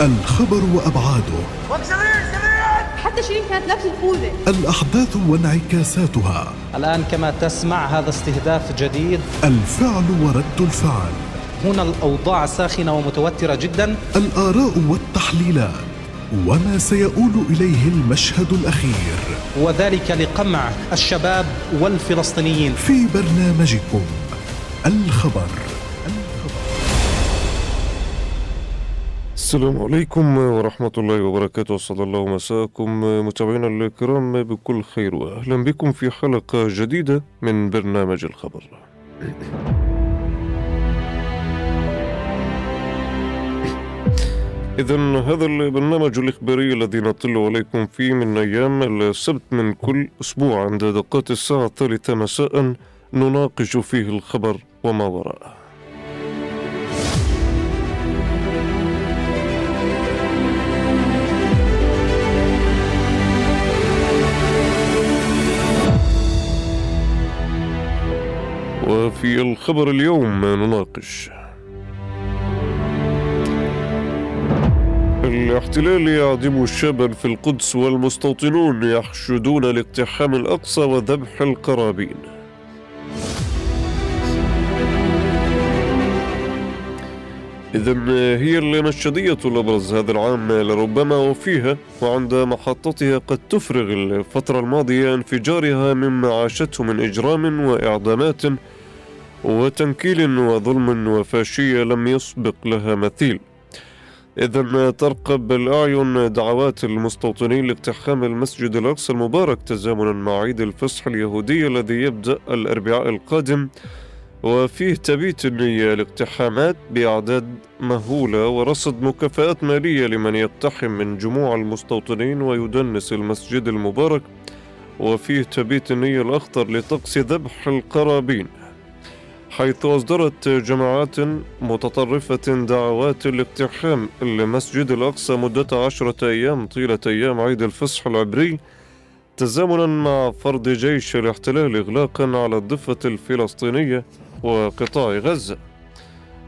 الخبر وأبعاده. حتى شيرين كانت لابسه الخوذه الأحداث وانعكاساتها. الآن كما تسمع هذا استهداف جديد. الفعل ورد الفعل. هنا الأوضاع ساخنة ومتوترة جدا. الآراء والتحليلات. وما سيؤول إليه المشهد الأخير. وذلك لقمع الشباب والفلسطينيين. في برنامجكم الخبر. السلام عليكم ورحمة الله وبركاته. أسعد الله مساءكم متابعينا الكرام بكل خير وأهلا بكم في حلقة جديدة من برنامج الخبر. إذا هذا البرنامج الإخباري الذي نطل عليكم فيه من أيام السبت من كل أسبوع عند دقات الساعة الثالثة مساء نناقش فيه الخبر وما وراءه. الخبر اليوم نناقش. الاحتلال يعدم شابا في القدس والمستوطنون يحشدون لاقتحام الأقصى وذبح القرابين. إذا هي المشهدية الأبرز هذا العام لربما وفيها وعند محطتها قد تفرغ الفترة الماضية انفجارها مما عاشته من إجرام وإعدامات وتنكيل وظلم وفاشية لم يسبق لها مثيل. إذا ترقب الأعين دعوات المستوطنين لاقتحام المسجد الأقصى المبارك تزامنا مع عيد الفصح اليهودي الذي يبدأ الأربعاء القادم. وفيه تبيت النية لاقتحامات بأعداد مهولة ورصد مكافآت مالية لمن يقتحم من جموع المستوطنين ويدنس المسجد المبارك. وفيه تبيت النية الأخطر لطقس ذبح القرابين. حيث أصدرت جماعات متطرفة دعوات لاقتحام المسجد الأقصى مدة عشرة أيام طيلة أيام عيد الفصح العبري تزامنا مع فرض جيش الاحتلال إغلاقا على الضفة الفلسطينية وقطاع غزة.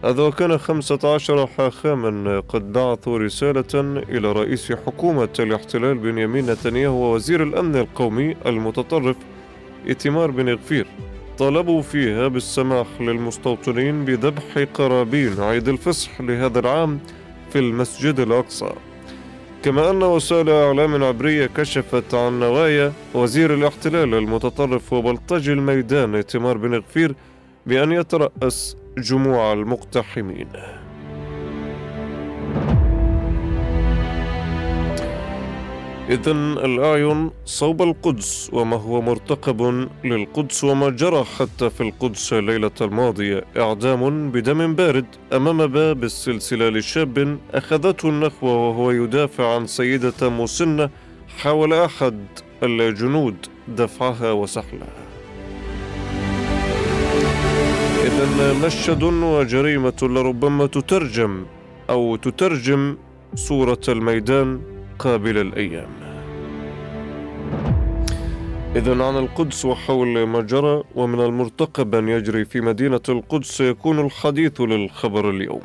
هذا وكان خمسة عشر حاخاما قد بعثوا رسالة إلى رئيس حكومة الاحتلال بنيامين نتنياهو ووزير الأمن القومي المتطرف إتمار بن غفير. طلبوا فيها بالسماح للمستوطنين بذبح قرابين عيد الفصح لهذا العام في المسجد الأقصى. كما أن وسائل إعلام عبرية كشفت عن نوايا وزير الاحتلال المتطرف وبلطجي الميدان ائتمار بن غفير بأن يترأس جموع المقتحمين. إذا الأعين صوب القدس وما هو مرتقب للقدس وما جرى حتى في القدس الليلة الماضية. إعدام بدم بارد أمام باب السلسلة لشاب أخذته النخوة وهو يدافع عن سيدة مسنة حاول أحد الجنود دفعها وسحلها. إذا مشهد وجريمة لربما تترجم أو تترجم صورة الميدان. قابل الأيام. إذا عن القدس وحول ما جرى ومن المرتقب أن يجري في مدينة القدس يكون الحديث للخبر اليوم.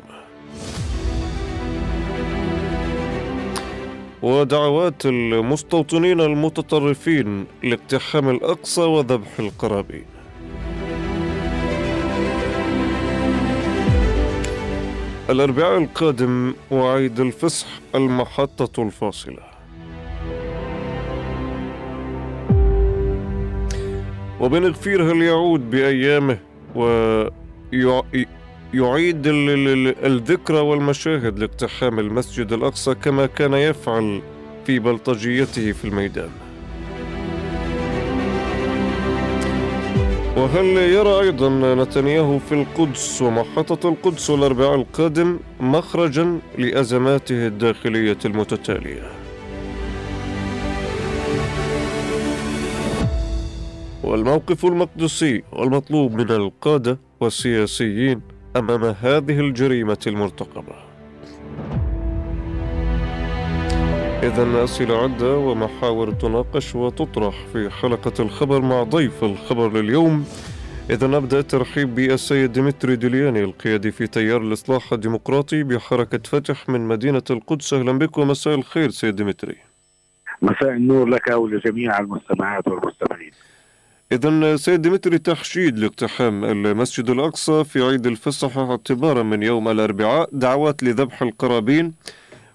ودعوات المستوطنين المتطرفين لاقتحام الأقصى وذبح القرابين. الأربعاء القادم وعيد الفصح المحطة الفاصلة. وبن غفير هل يعود بأيامه ويعيد الذكرى والمشاهد لاقتحام المسجد الأقصى كما كان يفعل في بلطجيته في الميدان. وهل يرى أيضا نتنياهو في القدس ومحطة القدس الأربعاء القادم مخرجا لأزماته الداخلية المتتالية؟ والموقف المقدسي والمطلوب من القادة والسياسيين أمام هذه الجريمة المرتقبة. إذا أسئلة عدة ومحاور تناقش وتطرح في حلقة الخبر مع ضيف الخبر لليوم. إذا نبدأ الترحيب بالسيد ديمتري دلياني القيادي في تيار الإصلاح الديمقراطي بحركة فتح من مدينة القدس. أهلا بكم. مساء الخير سيد ديمتري. مساء النور لك ولجميع المستمعات والمستمعين. إذا سيد ديمتري تحشيد لاقتحام المسجد الأقصى في عيد الفصح اعتبارا من يوم الأربعاء. دعوات لذبح القرابين.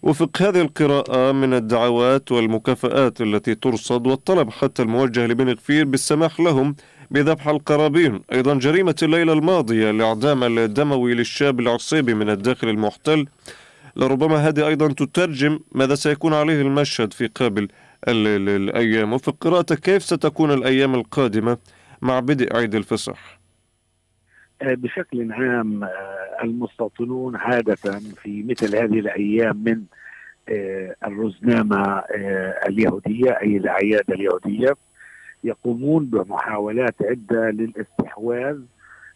وفق هذه القراءة من الدعوات والمكافآت التي ترصد والطلب حتى الموجه لبن غفير بالسماح لهم بذبح القرابين. أيضا جريمة الليلة الماضية الإعدام الدموي للشاب العصيبي من الداخل المحتل. لربما هذه أيضا تترجم ماذا سيكون عليه المشهد في قابل الأيام. وفي قراءتك كيف ستكون الأيام القادمة مع بدء عيد الفصح. بشكل عام آه، المستوطنون عادة في مثل هذه الأيام من آه، الرزنامة اليهودية أي الأعياد اليهودية يقومون بمحاولات عدة للاستحواذ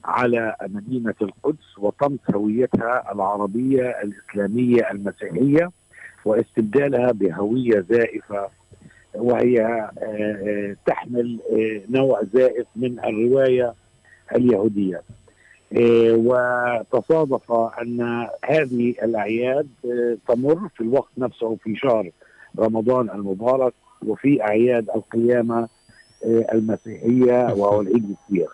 على مدينة القدس وطمس هويتها العربية الإسلامية المسيحية واستبدالها بهوية زائفة وهي آه، آه، تحمل آه، نوع زائف من الرواية اليهودية. وتصادف أن هذه الأعياد تمر في الوقت نفسه في شهر رمضان المبارك وفي أعياد القيامة المسيحية وهو العيد الكبير.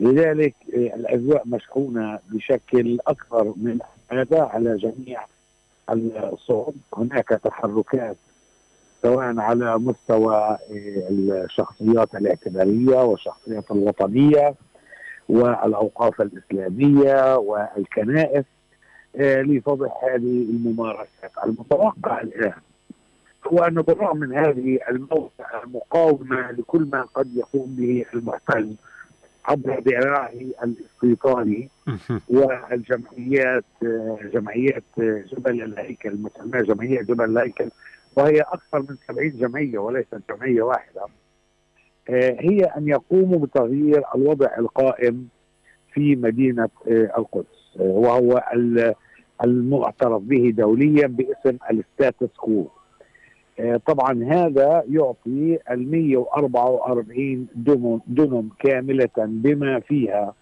لذلك الأجواء مشحونة بشكل أكثر من هذا على جميع الصعود هناك تحركات سواء على مستوى الشخصيات الاعتبارية والشخصيات الوطنية والأوقاف الإسلامية والكنائس آه، لفضح هذه الممارسات المتوقع الآن هو أن بالرغم من هذه الموقع المقاومة لكل ما قد يقوم به المحتل عبر ذراعه الاستيطاني والجمعيات آه، جمعيات جبل الهيكل المسماة جمعية جبل الهيكل وهي أكثر من 70 جمعية وليست جمعية واحدة. آه، هي أن يقوموا بتغيير الوضع القائم في مدينة آه، القدس آه، وهو المعترف به دوليا باسم الستاتس كو. طبعا هذا يعطي ال 144 دنم, دنم كاملة بما فيها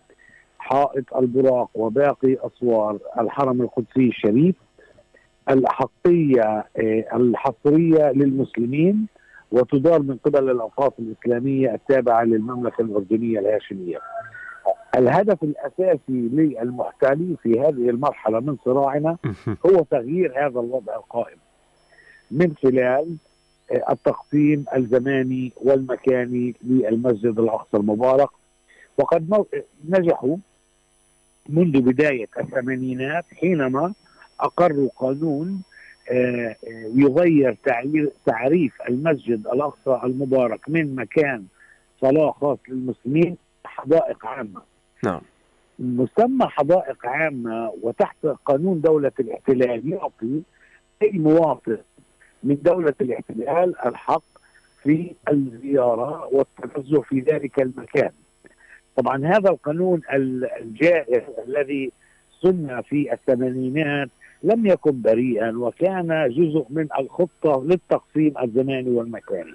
حائط البراق وباقي أسوار الحرم القدسي الشريف الأحقية آه، الحصرية للمسلمين وتدار من قبل الأوقاف الإسلامية التابعة للمملكة الأردنية الهاشمية. الهدف الأساسي للمحتالين في هذه المرحلة من صراعنا هو تغيير هذا الوضع القائم. من خلال آه، التقسيم الزماني والمكاني للمسجد الأقصى المبارك. وقد نجحوا منذ بداية الثمانينات حينما أقروا قانون يغير تعريف المسجد الأقصى المبارك من مكان صلاة خاص للمسلمين حدائق عامة. نعم. مسمى حدائق عامة وتحت قانون دولة الاحتلال يعطي أي مواطن من دولة الاحتلال الحق في الزيارة والتنزه في ذلك المكان. طبعا هذا القانون الجائر الذي سن في الثمانينات لم يكن بريئا وكان جزء من الخطة للتقسيم الزماني والمكاني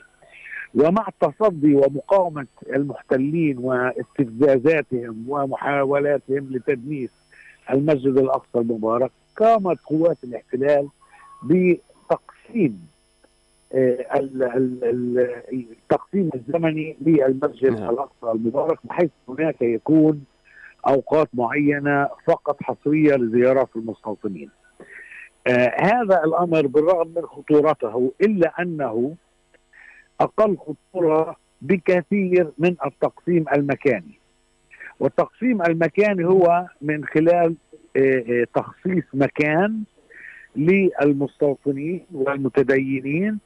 ومع التصدي ومقاومة المحتلين واستفزازاتهم ومحاولاتهم لتدنيس المسجد الأقصى المبارك قامت قوات الاحتلال بتقسيم آه، التقسيم الزمني للمسجد نعم. الأقصى المبارك بحيث هناك يكون أوقات معينة فقط حصرية لزيارات المستوطنين آه هذا الأمر بالرغم من خطورته إلا أنه أقل خطورة بكثير من التقسيم المكاني. والتقسيم المكاني هو من خلال آه آه تخصيص مكان للمستوطنين والمتدينين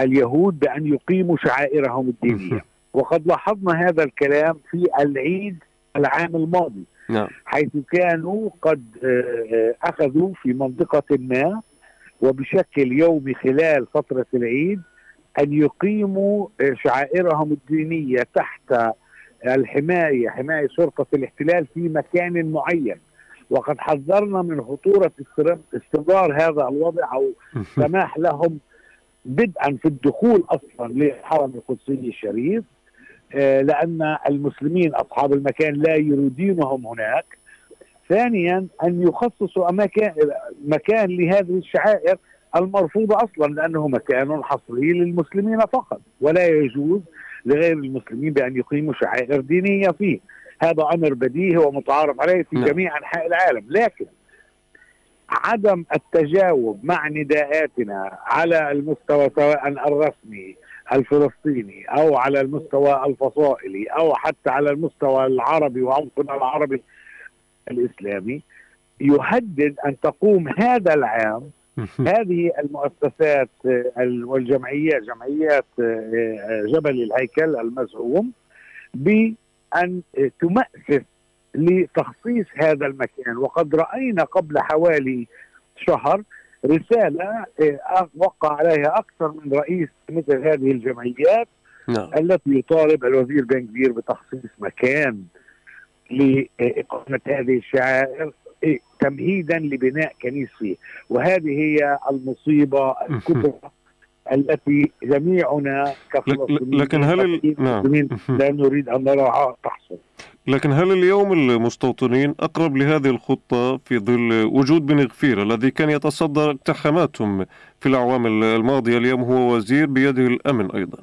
اليهود بأن يقيموا شعائرهم الدينية. وقد لاحظنا هذا الكلام في العيد العام الماضي. نعم. حيث كانوا قد آه، آه، أخذوا في منطقة ما وبشكل يومي خلال فترة العيد أن يقيموا آه، شعائرهم الدينية تحت الحماية حماية شرطة الاحتلال في مكان معين وقد حذرنا من خطورة استمرار هذا الوضع أو سماح لهم بدءا في الدخول أصلا للحرم القدسي الشريف آه، لأن المسلمين أصحاب المكان لا يريدونهم هناك. ثانيا أن يخصصوا اماكن مكان لهذه الشعائر المرفوضة أصلا لأنه مكان حصري للمسلمين فقط ولا يجوز لغير المسلمين بأن يقيموا شعائر دينية فيه. هذا أمر بديهي ومتعارف عليه في نعم. جميع أنحاء العالم. لكن عدم التجاوب مع نداءاتنا على المستوى سواء الرسمي الفلسطيني أو على المستوى الفصائلي أو حتى على المستوى العربي وعمقنا العربي الإسلامي يهدد أن تقوم هذا العام هذه المؤسسات آه، ال- والجمعيات جمعيات آه، آه، جبل الهيكل المزعوم بأن تمأسس لتخصيص هذا المكان. وقد رأينا قبل حوالي شهر رسالة آه، وقع عليها أكثر من رئيس مثل هذه الجمعيات نعم. التي يطالب الوزير بن كبير بتخصيص مكان لإقامة هذه الشعائر إيه، تمهيدا لبناء كنيس فيه. وهذه هي المصيبة الكبرى التي جميعنا كفلسطينيين لكن هل نعم. لا نريد أن نراها تحصل. لكن هل اليوم المستوطنين أقرب لهذه الخطة في ظل وجود بن غفير الذي كان يتصدى اقتحاماتهم في الأعوام الماضية؟ اليوم هو وزير بيده الأمن أيضا.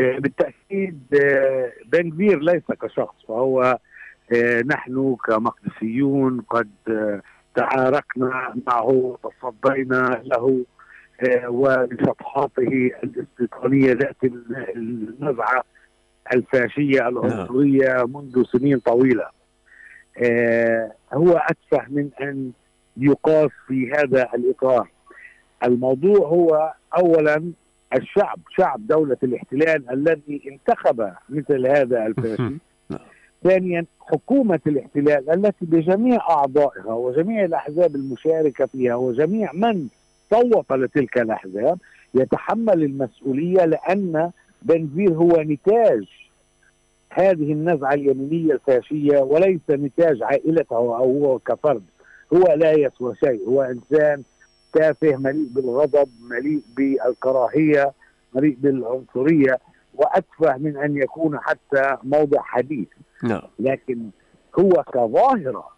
آه، بالتأكيد آه، بن كبير ليس كشخص فهو آه، نحن كمقدسيون قد تعاركنا معه وتصدينا له ولصفحاته الاستيطانية ذات النزعة الفاشية العنصرية منذ سنين طويلة. آه، هو اتفه من أن يقاس في هذا الإطار. الموضوع هو اولا الشعب شعب دولة الاحتلال الذي انتخب مثل هذا الفاشي نعم. ثانيا حكومة الاحتلال التي بجميع أعضائها وجميع الأحزاب المشاركة فيها وجميع من صوت لتلك الأحزاب يتحمل المسؤولية لأن بنزير هو نتاج هذه النزعة اليمينية الفاشية وليس نتاج عائلته أو هو كفرد. هو لا يسوى شيء. هو إنسان تافه مليء بالغضب مليء بالكراهية مليء بالعنصرية وأتفه من أن يكون حتى موضع حديث. نعم. لكن هو كظاهرة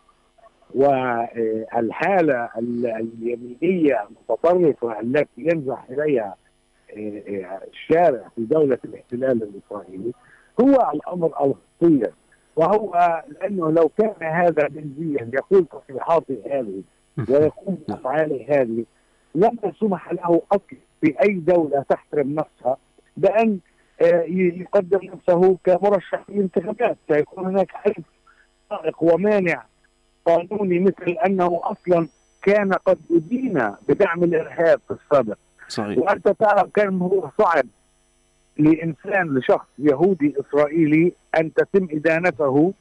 والحالة ال- اليمينية المتطرفة التي ينزح إليها الشارع في دولة الاحتلال الإسرائيلي هو الأمر الخطير وهو لأنه لو كان هذا بنزيا يقول تصريحاته هذه ويقوم بأفعاله هذه لما سمح له أصلا في أي دولة تحترم نفسها بأن آه، يقدم نفسه كمرشح في الانتخابات سيكون هناك حزب عائق ومانع قانوني مثل أنه أصلا كان قد أدين بدعم الإرهاب في السابق. صحيح. وأنت تعرف كم هو صعب لإنسان لشخص يهودي إسرائيلي أن تتم إدانته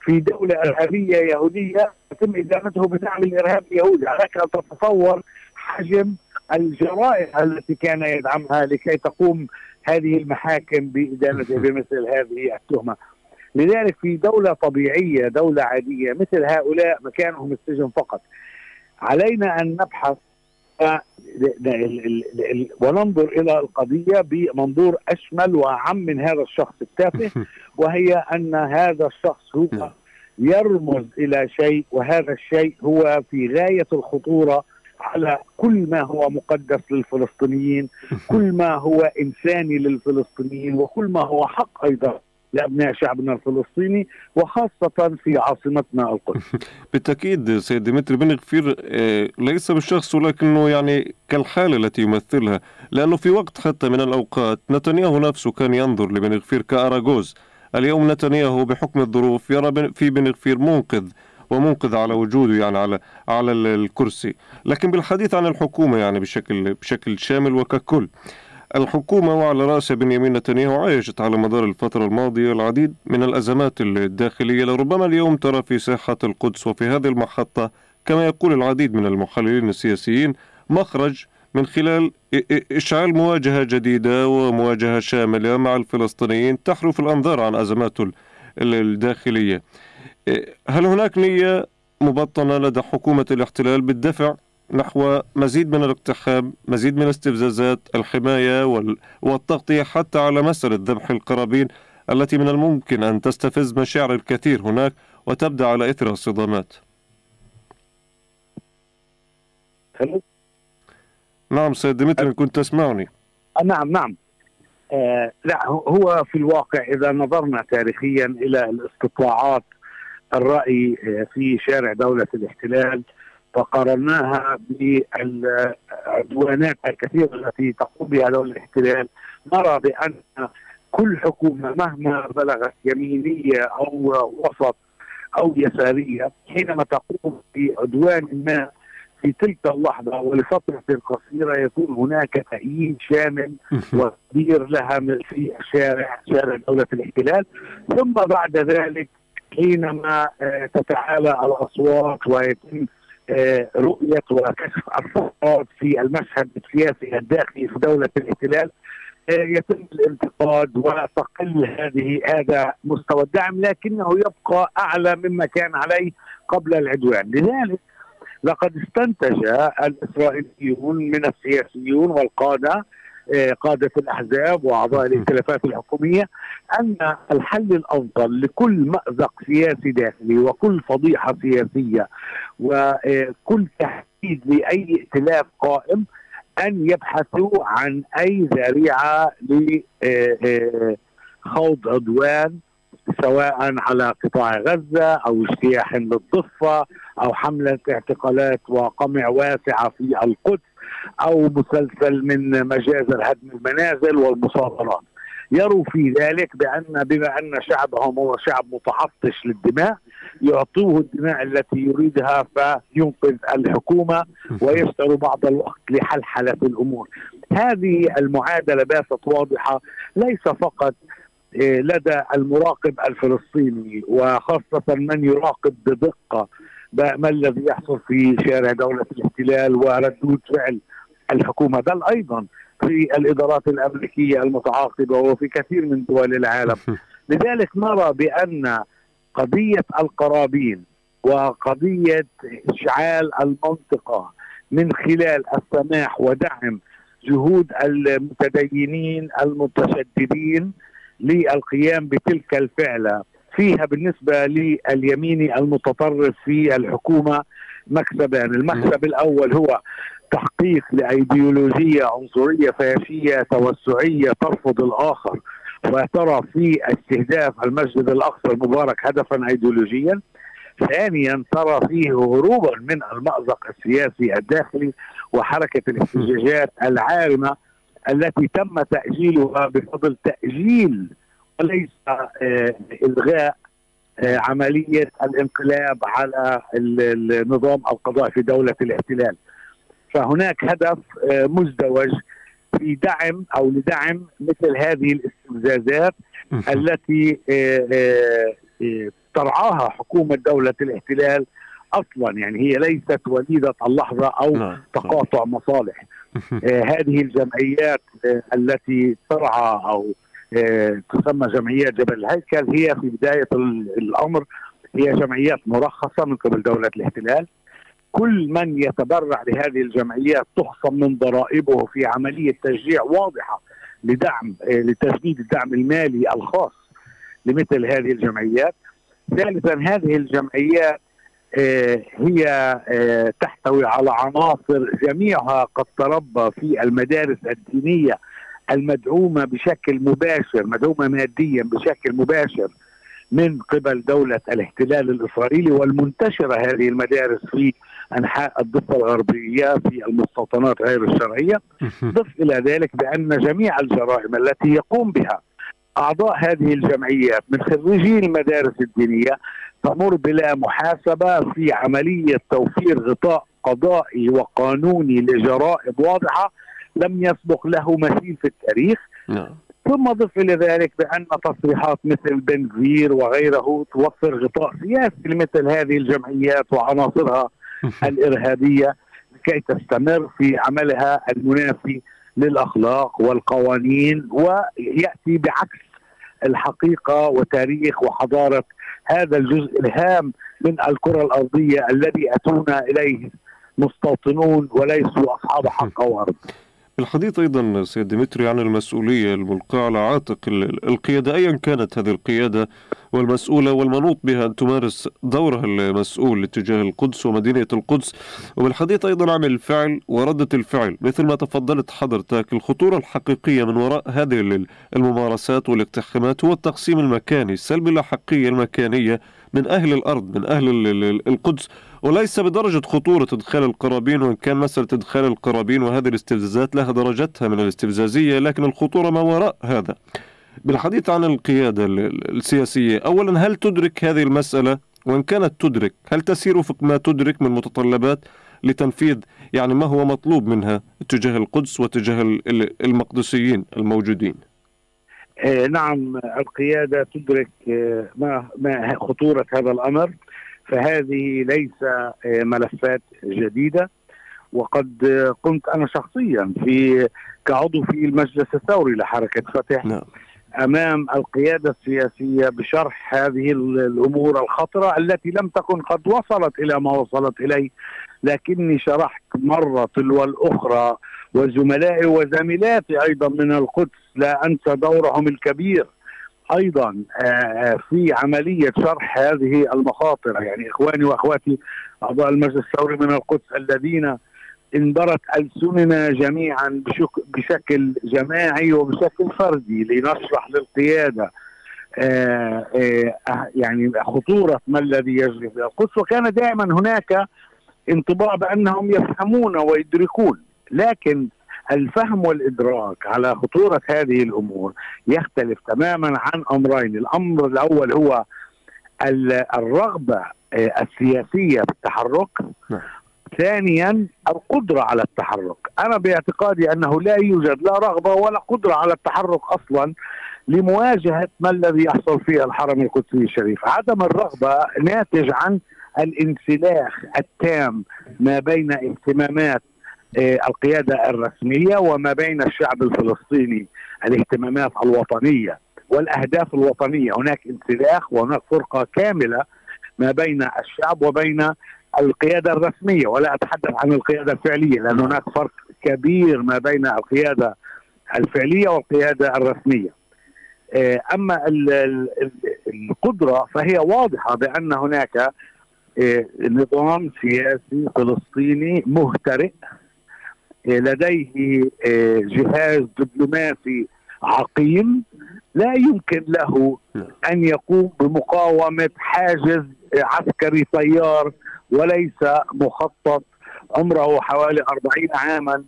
في دولة إرهابية يهودية تتم إدانته بدعم الارهاب اليهودي عليك ان تتصور حجم الجرائم التي كان يدعمها لكي تقوم هذه المحاكم بإدانته بمثل هذه التهمة. لذلك في دولة طبيعية دولة عادية مثل هؤلاء مكانهم السجن فقط. علينا أن نبحث وننظر إلى القضية بمنظور أشمل وأعم من هذا الشخص التافه وهي أن هذا الشخص نعم. هو يرمز إلى شيء وهذا الشيء هو في غاية الخطورة على كل ما هو مقدس للفلسطينيين كل ما هو إنساني للفلسطينيين وكل ما هو حق أيضا لأبناء شعبنا الفلسطيني وخاصة في عاصمتنا القدس. بالتأكيد سيد ديمتري بن غفير آه، ليس بالشخص ولكنه يعني كالحالة التي يمثلها لأنه في وقت حتى من الأوقات نتنياهو نفسه كان ينظر لبن غفير كأراغوز. اليوم نتنياهو بحكم الظروف يرى في بن غفير منقذ ومنقذ على وجوده يعني على على ال- الكرسي. لكن بالحديث عن الحكومة يعني بشكل بشكل شامل وككل الحكومة وعلى رأس بنيامين نتنياهو عايشت على مدار الفترة الماضية العديد من الأزمات الداخلية. لربما اليوم ترى في ساحة القدس وفي هذه المحطة كما يقول العديد من المحللين السياسيين مخرج من خلال إشعال مواجهة جديدة ومواجهة شاملة مع الفلسطينيين تحرف الأنظار عن أزماته ال- ال- الداخلية. هل هناك نية مبطنة لدى حكومة الاحتلال بالدفع؟ نحو مزيد من الاقتحام مزيد من الاستفزازات الحماية وال- والتغطية حتى على مسألة ذبح القرابين التي من الممكن أن تستفز مشاعر الكثير هناك وتبدأ على إثرها الصدامات. نعم سيد ديمتري كنت تسمعني. آه، نعم نعم. آه لا هو في الواقع إذا نظرنا تاريخيا إلى الاستطلاعات الرأي آه، في شارع دولة الاحتلال وقارناها بالعدوانات الكثيرة التي تقوم بها دولة الاحتلال نرى بأن كل حكومة مهما بلغت يمينية أو وسط أو يسارية حينما تقوم بعدوان ما في تلك اللحظة ولفترة قصيرة يكون هناك تأييد شامل وكبير لها في شارع شارع دولة الاحتلال. ثم بعد ذلك حينما تتعالى الأصوات ويتم آه، رؤية وكشف الفقرات في المشهد السياسي الداخلي في دولة الاحتلال آه، يتم الانتقاد وتقل هذه هذا مستوى الدعم لكنه يبقى أعلى مما كان عليه قبل العدوان، لذلك لقد استنتج الإسرائيليون من السياسيون والقادة قادة الأحزاب وأعضاء الائتلافات الحكومية أن الحل الأفضل لكل مأزق سياسي داخلي وكل فضيحة سياسية وكل تهديد لأي ائتلاف قائم أن يبحثوا عن أي ذريعة لخوض عدوان سواء على قطاع غزة أو اجتياح للضفة أو حملة اعتقالات وقمع واسعة في القدس. أو مسلسل من مجازر هدم المنازل والمصادرات يروا في ذلك بأن بما أن شعبهم هو شعب متعطش للدماء يعطوه الدماء التي يريدها فينقذ الحكومة ويشتروا بعض الوقت لحلحلة الأمور. هذه المعادلة باتت واضحة ليس فقط إيه، لدى المراقب الفلسطيني وخاصة من يراقب بدقة ما الذي يحصل في شارع دولة الاحتلال وردود فعل الحكومة بل أيضا في الإدارات الأمريكية المتعاقبة وفي كثير من دول العالم. لذلك نرى بأن قضية القرابين وقضية إشعال المنطقة من خلال السماح ودعم جهود المتدينين المتشددين للقيام بتلك الفعلة فيها بالنسبة لليميني المتطرف في الحكومة مكسبان، المكسب الأول هو تحقيق لأيديولوجية عنصرية فاشيه توسعية ترفض الآخر وترى في استهداف المسجد الأقصى المبارك هدفا ايديولوجيا. ثانيا ترى فيه هروبا من المأزق السياسي الداخلي وحركة الاحتجاجات العارمة التي تم تأجيلها بفضل تأجيل وليس آه، إلغاء آه، عملية الانقلاب على النظام القضائي في دولة الاحتلال. فهناك هدف آه، مزدوج في دعم أو لدعم مثل هذه الاستفزازات التي ترعاها حكومة دولة الاحتلال أصلا. يعني هي ليست وليدة اللحظة أو نعم، تقاطع مصالح. هذه الجمعيات التي ترعى أو تسمى جمعيات جبل الهيكل. هي في بداية الأمر هي جمعيات مرخصة من قبل دولة الاحتلال. كل من يتبرع لهذه الجمعيات تخصم من ضرائبه في عملية تشجيع واضحة لدعم لتجديد الدعم المالي الخاص لمثل هذه الجمعيات. ثالثا هذه الجمعيات آه، هي آه، تحتوي على عناصر جميعها قد تربى في المدارس الدينية المدعومة بشكل مباشر مدعومة ماديا بشكل مباشر من قبل دولة الاحتلال الإسرائيلي والمنتشرة هذه المدارس في أنحاء الضفة الغربية في المستوطنات غير الشرعية. ضف إلى ذلك بأن جميع الجرائم التي يقوم بها أعضاء هذه الجمعيات من خريجي المدارس الدينية تمر بلا محاسبة في عملية توفير غطاء قضائي وقانوني لجرائم واضحة لم يسبق له مثيل في التاريخ نعم. ثم ضف إلى ذلك بأن تصريحات مثل بنزير وغيره توفر غطاء سياسي لمثل هذه الجمعيات وعناصرها الإرهابية لكي تستمر في عملها المنافي للأخلاق والقوانين ويأتي بعكس الحقيقة وتاريخ وحضارة هذا الجزء الهام من الكرة الأرضية الذي أتونا إليه مستوطنون وليسوا أصحاب حق أو ارض. الحديث أيضا سيد ديمتري عن المسؤولية الملقاة على عاتق القيادة. أيا كانت هذه القيادة والمسؤولة والمنوط بها أن تمارس دورها المسؤول لاتجاه القدس ومدينة القدس. وبالحديث أيضا عن الفعل وردة الفعل مثل ما تفضلت حضرتك الخطورة الحقيقية من وراء هذه الممارسات والاقتحامات هو التقسيم المكاني سلب الأحقية المكانية من أهل الأرض من أهل القدس. وليس بدرجة خطورة إدخال القرابين وإن كان مسألة إدخال القرابين وهذه الاستفزازات لها درجتها من الاستفزازية لكن الخطورة ما وراء هذا. بالحديث عن القيادة السياسية أولا هل تدرك هذه المسألة؟ وإن كانت تدرك هل تسير وفق ما تدرك من متطلبات لتنفيذ؟ يعني ما هو مطلوب منها تجاه القدس وتجاه المقدسيين الموجودين؟ نعم القيادة تدرك آه، ما ما خطورة هذا الأمر فهذه ليس آه، ملفات جديدة وقد قمت أنا شخصيا في كعضو في المجلس الثوري لحركة فتح نعم. أمام القيادة السياسية بشرح هذه الأمور الخطرة التي لم تكن قد وصلت إلى ما وصلت إليه لكني شرحت مرة تلو الأخرى وزملائي وزميلاتي أيضا من القدس لا أنسى دورهم الكبير. أيضا آه، آه، في عملية شرح هذه المخاطر. يعني إخواني وأخواتي أعضاء المجلس الثوري من القدس الذين انبرت ألسننا جميعا بشكل جماعي وبشكل فردي لنشرح للقيادة آآ آآ يعني خطورة ما الذي يجري في القدس. وكان دائما هناك انطباع بأنهم يفهمون ويدركون. لكن الفهم والإدراك على خطورة هذه الأمور يختلف تماما عن أمرين. الأمر الأول هو الرغبة السياسية بالتحرك نعم. ثانيا القدرة على التحرك. أنا باعتقادي أنه لا يوجد لا رغبة ولا قدرة على التحرك أصلا لمواجهة ما الذي يحصل في الحرم القدسي الشريف. عدم الرغبة ناتج عن الانسلاخ التام ما بين اهتمامات آه، القيادة الرسمية وما بين الشعب الفلسطيني الاهتمامات الوطنية والأهداف الوطنية. هناك انسلاخ وهناك فرقة كاملة ما بين الشعب وبين القيادة الرسمية. ولا أتحدث عن القيادة الفعلية لأن هناك فرق كبير ما بين القيادة الفعلية والقيادة الرسمية. آه، أما القدرة فهي واضحة بأن هناك آه، نظام سياسي فلسطيني مهترئ. آه، لديه جهاز دبلوماسي عقيم لا يمكن له أن يقوم بمقاومة حاجز عسكري طيار وليس مخطط. عمره حوالي 40 عاما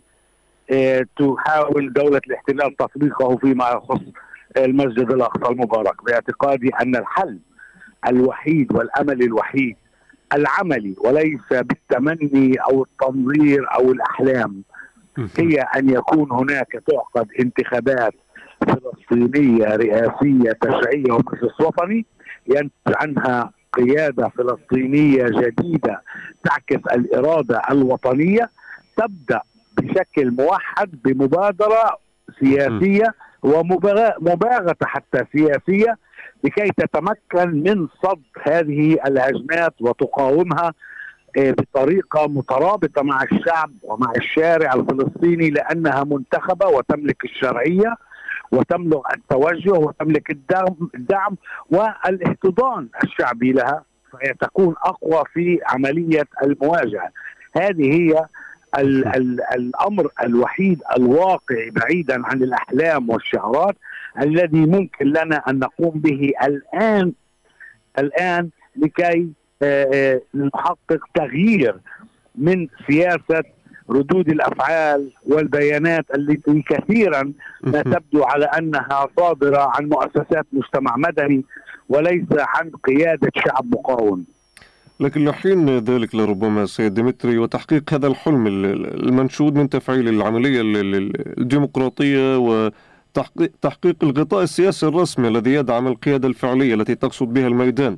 آه، تحاول دولة الاحتلال تطبيقه فيما يخص المسجد الأقصى المبارك باعتقادي أن الحل الوحيد والأمل الوحيد العملي وليس بالتمني أو التنظير أو الأحلام. هي أن يكون هناك تعقد انتخابات فلسطينية رئاسية تشريعية ومجلس وطني ينتج عنها قيادة فلسطينية جديدة تعكس الإرادة الوطنية تبدأ بشكل موحد بمبادرة سياسية ومباغته حتى سياسية لكي تتمكن من صد هذه الهجمات وتقاومها بطريقة مترابطة مع الشعب ومع الشارع الفلسطيني لأنها منتخبة وتملك الشرعية وتملك التوجه وتملك الدعم, الدعم والاحتضان الشعبي لها فهي تكون أقوى في عملية المواجهة. هذه هي ال ال الأمر الوحيد الواقعي بعيدا عن الأحلام والشعارات الذي ممكن لنا أن نقوم به الآن الآن لكي نحقق تغيير من سياسة ردود الأفعال والبيانات التي كثيرا ما تبدو على أنها صادرة عن مؤسسات مجتمع مدني وليس عن قيادة شعب مقاوم. لكن لحين ذلك لربما سيد ديمتري وتحقيق هذا الحلم المنشود من تفعيل العملية الديمقراطية وتحقيق تحقيق الغطاء السياسي الرسمي الذي يدعم القيادة الفعلية التي تقصد بها الميدان.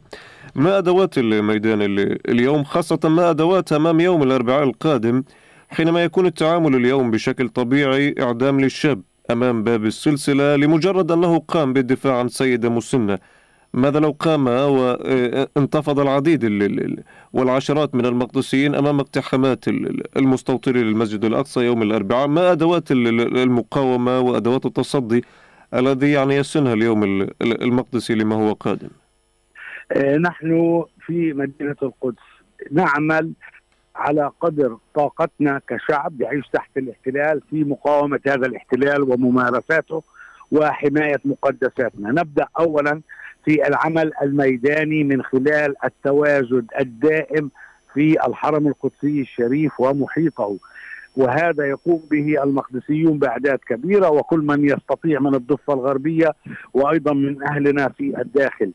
ما أدوات الميدان اليوم خاصة ما أدوات أمام يوم الأربعاء القادم حينما يكون التعامل اليوم بشكل طبيعي إعدام للشاب أمام باب السلسلة لمجرد أنه قام بالدفاع عن سيدة مسنة. ماذا لو قام وانتفض العديد والعشرات من المقدسيين أمام اقتحامات المستوطنين للمسجد الأقصى يوم الأربعاء؟ ما أدوات المقاومة وأدوات التصدي الذي يعني يسنها اليوم المقدسي لما هو قادم؟ آه، نحن في مدينة القدس نعمل على قدر طاقتنا كشعب يعيش تحت الاحتلال في مقاومة هذا الاحتلال وممارساته وحماية مقدساتنا نبدأ اولا في العمل الميداني من خلال التواجد الدائم في الحرم القدسي الشريف ومحيطه وهذا يقوم به المقدسيون بأعداد كبيرة وكل من يستطيع من الضفة الغربية وأيضا من أهلنا في الداخل.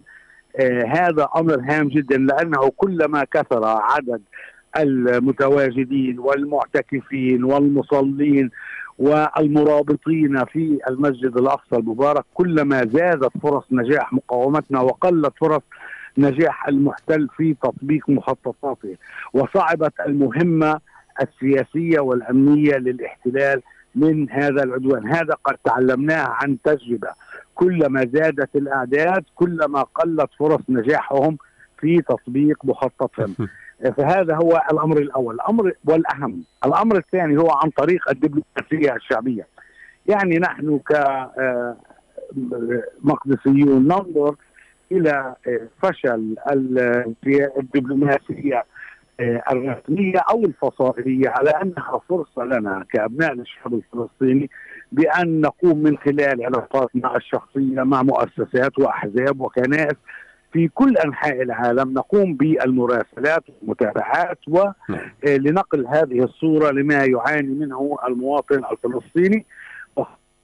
آه هذا أمر هام جدا لأنه كلما كثر عدد المتواجدين والمعتكفين والمصلين والمرابطين في المسجد الأقصى المبارك كلما زادت فرص نجاح مقاومتنا وقلت فرص نجاح المحتل في تطبيق مخططاته وصعبت المهمة السياسية والأمنية للاحتلال من هذا العدوان. هذا قد تعلمناه عن تجربة. كلما زادت الأعداد كلما قلت فرص نجاحهم في تطبيق مخططهم فهذا هو الأمر الأول. الأمر والأهم الأمر الثاني هو عن طريق الدبلوماسية الشعبية. يعني نحن كمقدسيون ننظر إلى فشل الدبلوماسية الرسمية أو الفصائلية على أنها فرصة لنا كأبناء الشعب الفلسطيني بأن نقوم من خلال علاقاتنا الشخصية مع مؤسسات وأحزاب وكنائس في كل أنحاء العالم. نقوم بالمراسلات والمتابعات ولنقل هذه الصورة لما يعاني منه المواطن الفلسطيني.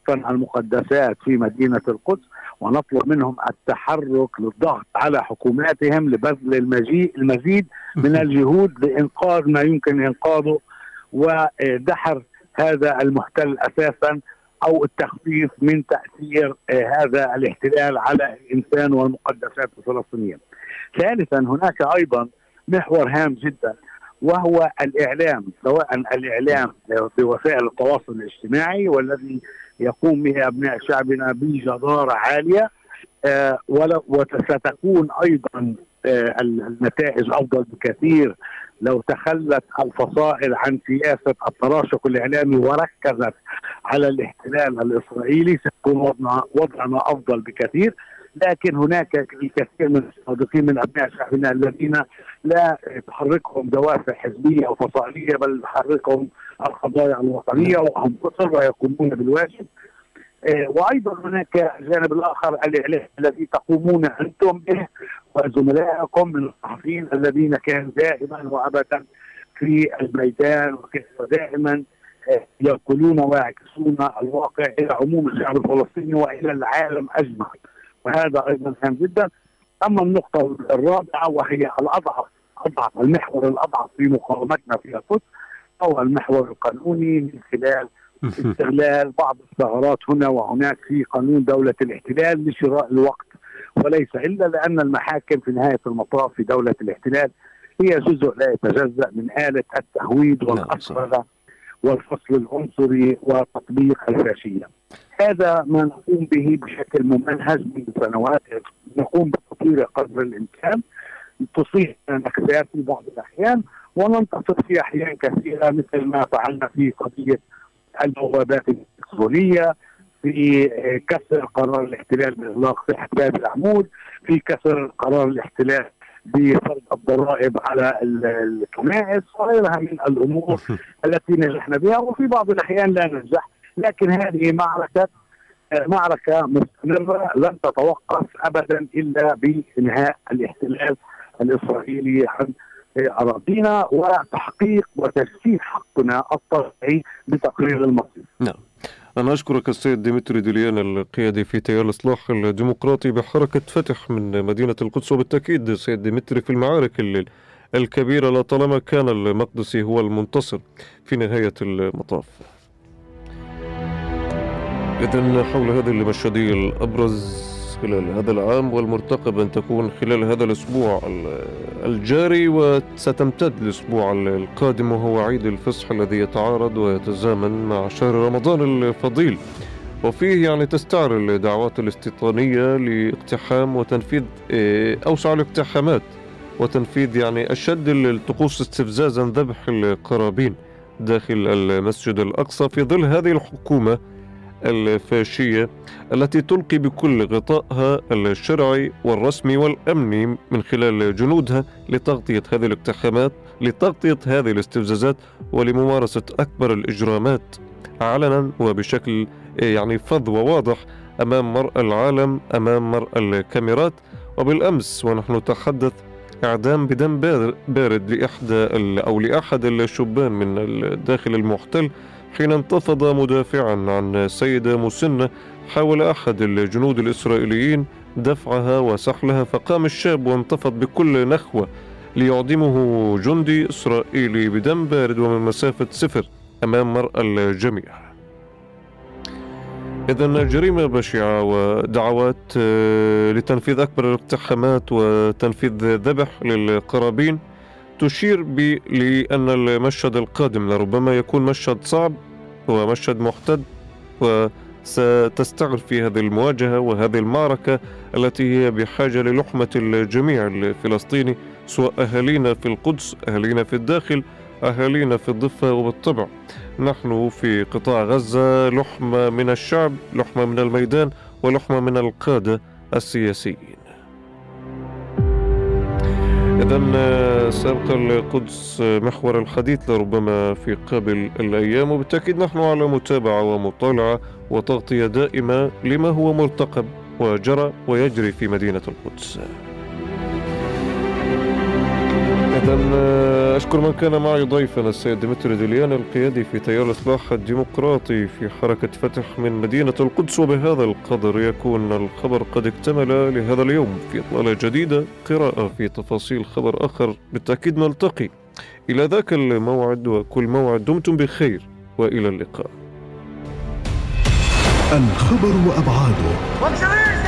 وخاصه المقدسات في مدينة القدس ونطلب منهم التحرك للضغط على حكوماتهم لبذل المجيء المزيد من الجهود لإنقاذ ما يمكن إنقاذه ودحر هذا المحتل أساسا أو التخفيف من تأثير آه، هذا الاحتلال على الإنسان والمقدسات الفلسطينية. ثالثا هناك أيضا محور هام جدا وهو الإعلام سواء الإعلام بوسائل التواصل الاجتماعي والذي يقوم به أبناء شعبنا بجدارة عالية آه، وستكون أيضا آه، النتائج أفضل بكثير. لو تخلت الفصائل عن سياسة التراشق الإعلامي وركزت على الاحتلال الإسرائيلي سيكون وضعنا وضعنا أفضل بكثير. لكن هناك الكثير من الصادقين من أبناء شعبنا الذين لا تحركهم دوافع حزبية أو فصائلية بل تحركهم القضايا الوطنية وهم كثر ويقومون بالواجب. آه، وأيضا هناك الجانب الآخر الاعلام الذي تقومون أنتم به وزملائكم من الصحفيين الذين كانوا دائما وابدا في الميدان وكانوا دائما آه، ينقلون ويعكسون الواقع إلى عموم الشعب الفلسطيني وإلى العالم أجمع. وهذا أيضا هام جدا. أما النقطة الرابعة وهي الاضعف أضعف المحور الأضعف في مقاومتنا في القدس هو المحور القانوني من خلال استغلال بعض الثغرات هنا وهناك في قانون دولة الاحتلال لشراء الوقت وليس إلا لأن المحاكم في نهاية المطاف في دولة الاحتلال هي جزء لا يتجزأ من آلة التهويد نعم، والأسرة والفصل العنصري وتطبيق الفاشية. هذا ما نقوم به بشكل ممنهج منذ سنوات نقوم بتطوير قدر الإمكان تصيب نكسات في بعض الأحيان وننتصر في أحيان كثيرة مثل ما فعلنا في قضية البوابات الإلكترونية في كسر قرار الاحتلال بإغلاق ساحه باب العمود في كسر قرار الاحتلال بفرض الضرائب على الكنائس وغيرها من الأمور التي نجحنا بها. وفي بعض الأحيان لا ننجح لكن هذه معركة معركة مستمرة لن تتوقف ابدا إلا بإنهاء الاحتلال الإسرائيلي عن أراضينا وتحقيق وتجسيد حقنا الطبيعي بتقرير المصير. نعم. أنا أشكرك السيد ديمتري دلياني القيادي في تيار الإصلاح الديمقراطي بحركة فتح من مدينة القدس وبالتأكيد سيد ديمتري في المعارك الكبيرة لطالما كان المقدسي هو المنتصر في نهاية المطاف إذا حول هذه المشهدية الأبرز خلال هذا العام والمرتقب أن تكون خلال هذا الأسبوع الجاري وستمتد الأسبوع القادم وهو عيد الفصح الذي يتعارض ويتزامن مع شهر رمضان الفضيل. وفيه يعني تستعر الدعوات الاستيطانية لاقتحام وتنفيذ آه، أوسع الاقتحامات وتنفيذ يعني أشد الطقوس استفزازا ذبح القرابين داخل المسجد الأقصى في ظل هذه الحكومة الفاشية التي تلقي بكل غطائها الشرعي والرسمي والأمني من خلال جنودها لتغطية هذه الاقتحامات لتغطية هذه الاستفزازات ولممارسة أكبر الإجرامات. علنا وبشكل يعني فظ وواضح أمام مرأى العالم أمام مرأى الكاميرات. وبالأمس ونحن نتحدث إعدام بدم بارد لإحدى أو لأحد الشبان من الداخل المحتل حين انتفض مدافعا عن سيدة مسنة حاول أحد الجنود الإسرائيليين دفعها وسحلها فقام الشاب وانتفض بكل نخوة ليعدمه جندي إسرائيلي بدم بارد ومن مسافة صفر أمام مرأى الجميع. إذا جريمة بشعة ودعوات آه، لتنفيذ أكبر الاقتحامات وتنفيذ ذبح للقرابين. تشير لأن المشهد القادم لربما يكون مشهد صعب ومشهد محتد وستستغل في هذه المواجهة وهذه المعركة التي هي بحاجة للحمة الجميع الفلسطيني سواء أهالينا في القدس أهالينا في الداخل أهالينا في الضفة وبالطبع نحن في قطاع غزة لحمة من الشعب لحمة من الميدان ولحمة من القادة السياسيين. إذا آه، سيبقى القدس آه، محور الحديث لربما في قابل الأيام وبالتأكيد نحن على متابعة ومطالعة وتغطية دائمة لما هو مرتقب وجرى ويجري في مدينة القدس. إذا آه، أشكر من كان معي ضيفنا السيد ديمتري دلياني القيادي في تيار الإصلاح الديمقراطي في حركة فتح من مدينة القدس وبهذا القدر يكون الخبر قد اكتمل لهذا اليوم في إطلالة جديدة. قراءة في تفاصيل خبر آخر بالتأكيد نلتقي. إلى ذاك الموعد وكل موعد دمتم بخير وإلى اللقاء. الخبر وأبعاده.